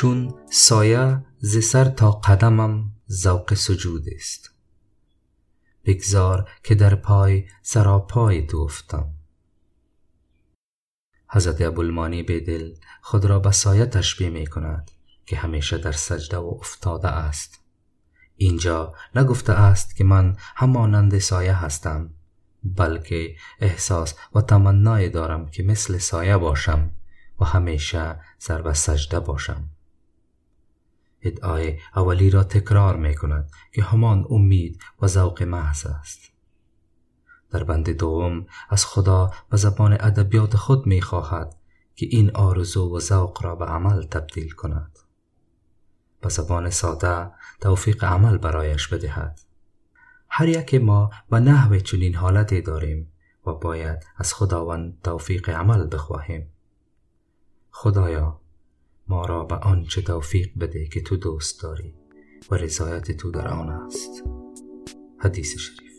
چون سایه ز سر تا قدمم ذوق سجود است. بگذار که در پای سراپای تو افتم. حضرت ابوالمانی دل خود را به سایه تشبیه می کند که همیشه در سجده و افتاده است. اینجا نگفته است که من همانند سایه هستم بلکه احساس و تمنای دارم که مثل سایه باشم و همیشه سر به سجده باشم. ادعای اولی را تکرار می کند که همان امید و ذوق محض است. در بند دوم از خدا و زبان ادبیات خود می خواهد که این آرزو و ذوق را به عمل تبدیل کند. به زبان ساده توفیق عمل برایش بدهد. هر یک ما و نحو چنین حالتی داریم و باید از خداوند توفیق عمل بخواهیم. خدایا ما را به آنچه توفیق بده که تو دوست داری و رضایت تو در آن است. حدیث شریف.